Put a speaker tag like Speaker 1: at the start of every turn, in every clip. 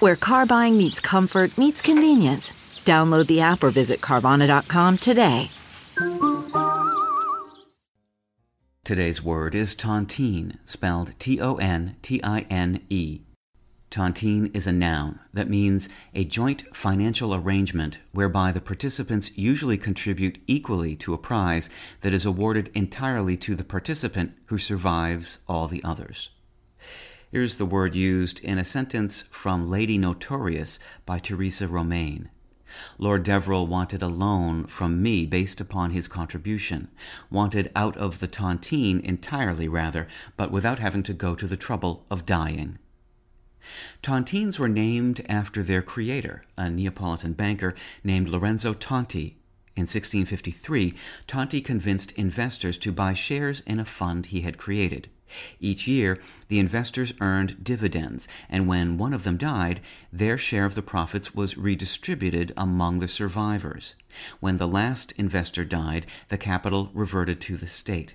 Speaker 1: where car buying meets comfort, meets convenience. Download the app or visit Carvana.com today.
Speaker 2: Today's word is tontine, spelled T O N T I N E. Tontine is a noun that means a joint financial arrangement whereby the participants usually contribute equally to a prize that is awarded entirely to the participant who survives all the others. Here's the word used in a sentence from Lady Notorious by Theresa Romain. Lord Deverell wanted a loan from me based upon his contribution, wanted out of the tontine entirely, rather, but without having to go to the trouble of dying. Tontines were named after their creator, a Neapolitan banker named Lorenzo Tonti. In 1653, Tonti convinced investors to buy shares in a fund he had created. Each year, the investors earned dividends, and when one of them died, their share of the profits was redistributed among the survivors. When the last investor died, the capital reverted to the state.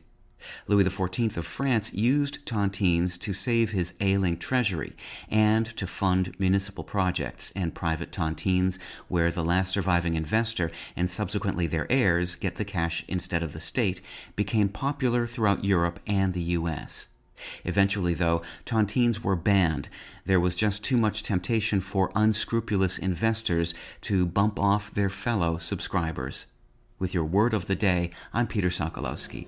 Speaker 2: Louis XIV of France used tontines to save his ailing treasury and to fund municipal projects, and private tontines, where the last surviving investor and subsequently their heirs get the cash instead of the state, became popular throughout Europe and the U.S. Eventually, though, tontines were banned. There was just too much temptation for unscrupulous investors to bump off their fellow subscribers. With your word of the day, I'm Peter Sokolowski.